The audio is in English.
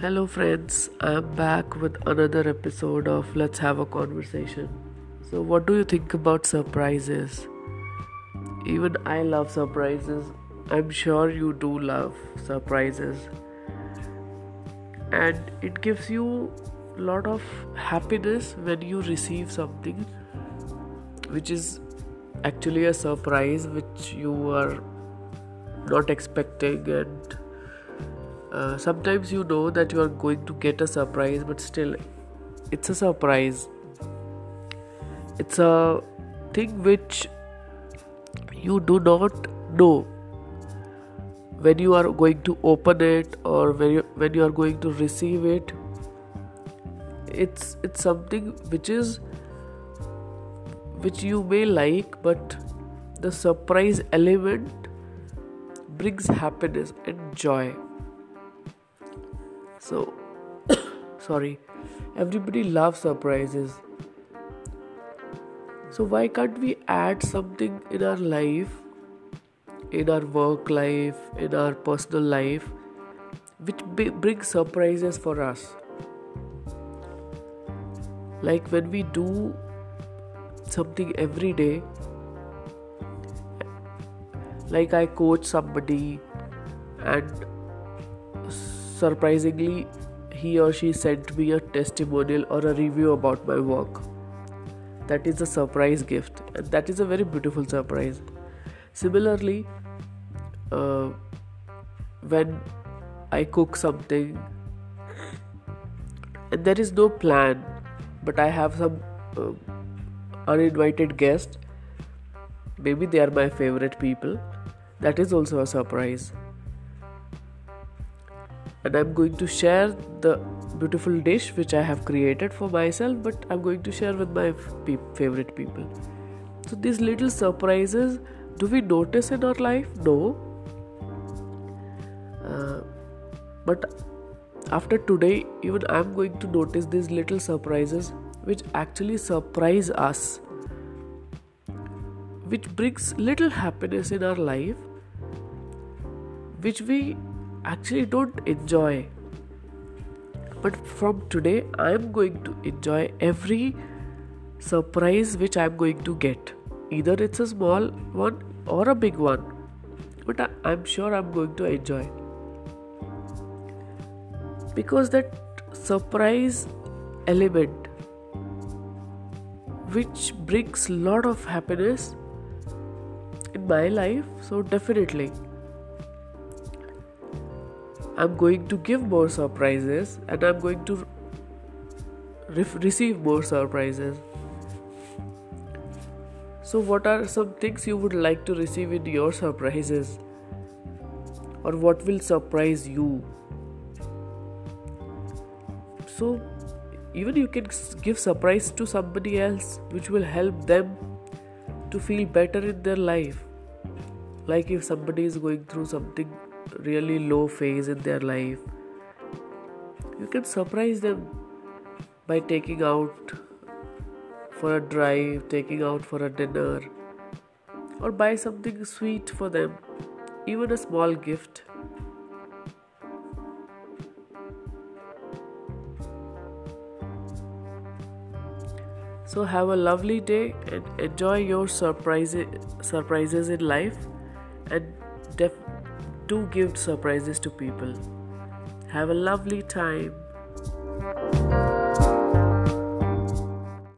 Hello, friends. I'm back with another episode of Let's Have a Conversation. So, what do you think about surprises? Even I love surprises. I'm sure you do love surprises. And it gives you a lot of happiness when you receive something which is actually a surprise which you are not expecting and uh, sometimes you know that you are going to get a surprise but still it's a surprise. It's a thing which you do not know when you are going to open it or when you, when you are going to receive it. It's it's something which is which you may like but the surprise element brings happiness and joy so, sorry, everybody loves surprises. So, why can't we add something in our life, in our work life, in our personal life, which b- brings surprises for us? Like when we do something every day, like I coach somebody and Surprisingly, he or she sent me a testimonial or a review about my work. That is a surprise gift, and that is a very beautiful surprise. Similarly, uh, when I cook something and there is no plan, but I have some uh, uninvited guests, maybe they are my favorite people, that is also a surprise and I'm going to share the beautiful dish which I have created for myself, but I'm going to share with my f- favorite people. So, these little surprises do we notice in our life? No. Uh, but after today, even I'm going to notice these little surprises which actually surprise us, which brings little happiness in our life, which we actually don't enjoy. But from today, I'm going to enjoy every surprise which I'm going to get. Either it's a small one or a big one. But I, am sure I'm going to enjoy. Because that surprise element which brings lot of happiness in my life so definitely I'm going to give more surprises and I'm going to re- receive more surprises. So, what are some things you would like to receive in your surprises? Or what will surprise you? So, even you can give surprise to somebody else which will help them to feel better in their life. Like if somebody is going through something really low phase in their life, you can surprise them by taking out for a drive, taking out for a dinner, or buy something sweet for them, even a small gift. So have a lovely day and enjoy your surprises surprises in life and do give surprises to people. Have a lovely time.